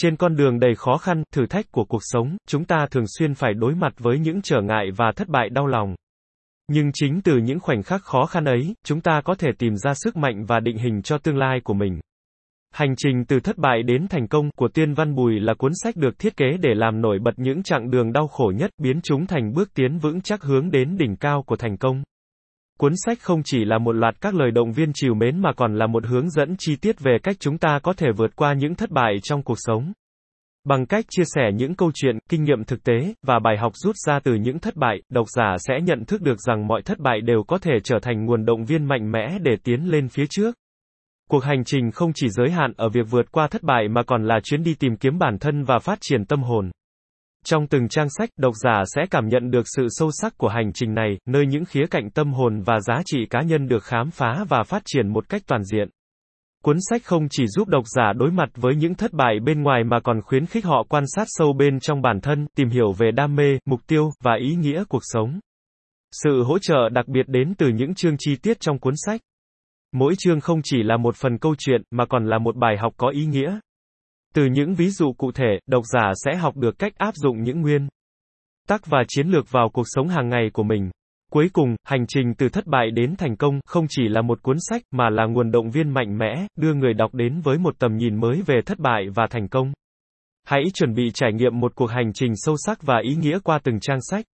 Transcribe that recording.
Trên con đường đầy khó khăn, thử thách của cuộc sống, chúng ta thường xuyên phải đối mặt với những trở ngại và thất bại đau lòng. Nhưng chính từ những khoảnh khắc khó khăn ấy, chúng ta có thể tìm ra sức mạnh và định hình cho tương lai của mình. Hành trình từ thất bại đến thành công của Tiên Văn Bùi là cuốn sách được thiết kế để làm nổi bật những chặng đường đau khổ nhất, biến chúng thành bước tiến vững chắc hướng đến đỉnh cao của thành công. Cuốn sách không chỉ là một loạt các lời động viên chiều mến mà còn là một hướng dẫn chi tiết về cách chúng ta có thể vượt qua những thất bại trong cuộc sống. Bằng cách chia sẻ những câu chuyện, kinh nghiệm thực tế, và bài học rút ra từ những thất bại, độc giả sẽ nhận thức được rằng mọi thất bại đều có thể trở thành nguồn động viên mạnh mẽ để tiến lên phía trước. Cuộc hành trình không chỉ giới hạn ở việc vượt qua thất bại mà còn là chuyến đi tìm kiếm bản thân và phát triển tâm hồn. Trong từng trang sách, độc giả sẽ cảm nhận được sự sâu sắc của hành trình này, nơi những khía cạnh tâm hồn và giá trị cá nhân được khám phá và phát triển một cách toàn diện. Cuốn sách không chỉ giúp độc giả đối mặt với những thất bại bên ngoài mà còn khuyến khích họ quan sát sâu bên trong bản thân, tìm hiểu về đam mê, mục tiêu và ý nghĩa cuộc sống. Sự hỗ trợ đặc biệt đến từ những chương chi tiết trong cuốn sách. Mỗi chương không chỉ là một phần câu chuyện mà còn là một bài học có ý nghĩa. Từ những ví dụ cụ thể, độc giả sẽ học được cách áp dụng những nguyên tắc và chiến lược vào cuộc sống hàng ngày của mình. Cuối cùng, hành trình từ thất bại đến thành công không chỉ là một cuốn sách mà là nguồn động viên mạnh mẽ, đưa người đọc đến với một tầm nhìn mới về thất bại và thành công. Hãy chuẩn bị trải nghiệm một cuộc hành trình sâu sắc và ý nghĩa qua từng trang sách.